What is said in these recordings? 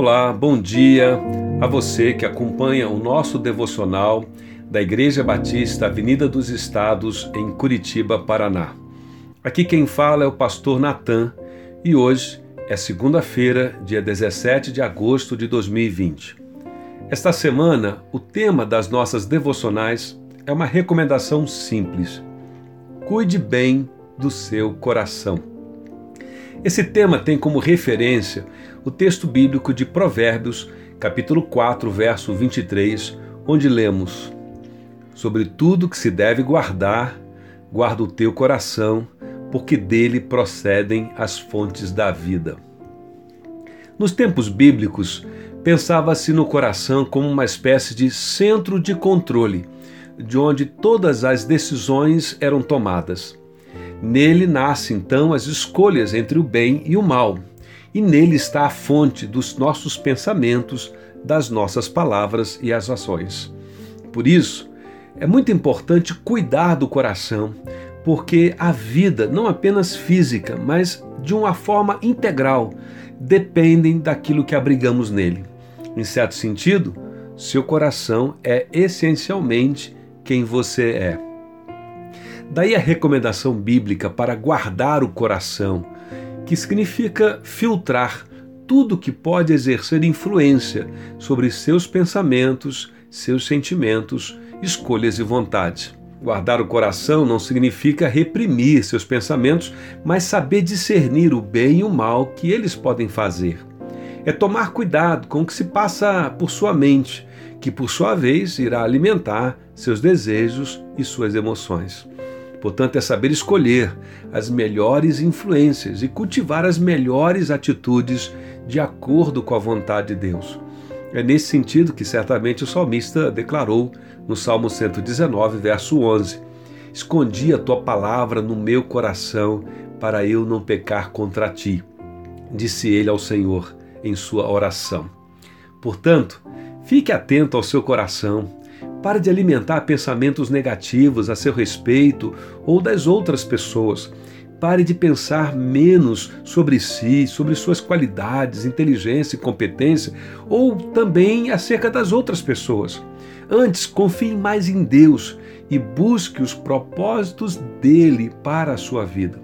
Olá, bom dia a você que acompanha o nosso devocional da Igreja Batista Avenida dos Estados, em Curitiba, Paraná. Aqui quem fala é o pastor Natan e hoje é segunda-feira, dia 17 de agosto de 2020. Esta semana, o tema das nossas devocionais é uma recomendação simples: cuide bem do seu coração. Esse tema tem como referência o texto bíblico de Provérbios, capítulo 4, verso 23, onde lemos: Sobre tudo que se deve guardar, guarda o teu coração, porque dele procedem as fontes da vida. Nos tempos bíblicos, pensava-se no coração como uma espécie de centro de controle, de onde todas as decisões eram tomadas. Nele nascem então as escolhas entre o bem e o mal, e nele está a fonte dos nossos pensamentos, das nossas palavras e as ações. Por isso, é muito importante cuidar do coração, porque a vida, não apenas física, mas de uma forma integral, dependem daquilo que abrigamos nele. Em certo sentido, seu coração é essencialmente quem você é. Daí a recomendação bíblica para guardar o coração, que significa filtrar tudo que pode exercer influência sobre seus pensamentos, seus sentimentos, escolhas e vontades. Guardar o coração não significa reprimir seus pensamentos, mas saber discernir o bem e o mal que eles podem fazer. É tomar cuidado com o que se passa por sua mente, que por sua vez irá alimentar seus desejos e suas emoções. Portanto, é saber escolher as melhores influências e cultivar as melhores atitudes de acordo com a vontade de Deus. É nesse sentido que certamente o salmista declarou no Salmo 119, verso 11: Escondi a tua palavra no meu coração para eu não pecar contra ti, disse ele ao Senhor em sua oração. Portanto, fique atento ao seu coração, Pare de alimentar pensamentos negativos a seu respeito ou das outras pessoas. Pare de pensar menos sobre si, sobre suas qualidades, inteligência e competência, ou também acerca das outras pessoas. Antes, confie mais em Deus e busque os propósitos dele para a sua vida.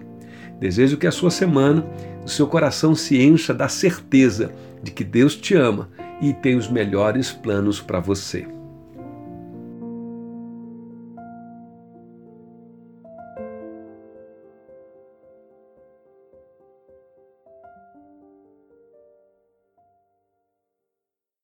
Desejo que a sua semana, o seu coração se encha da certeza de que Deus te ama e tem os melhores planos para você.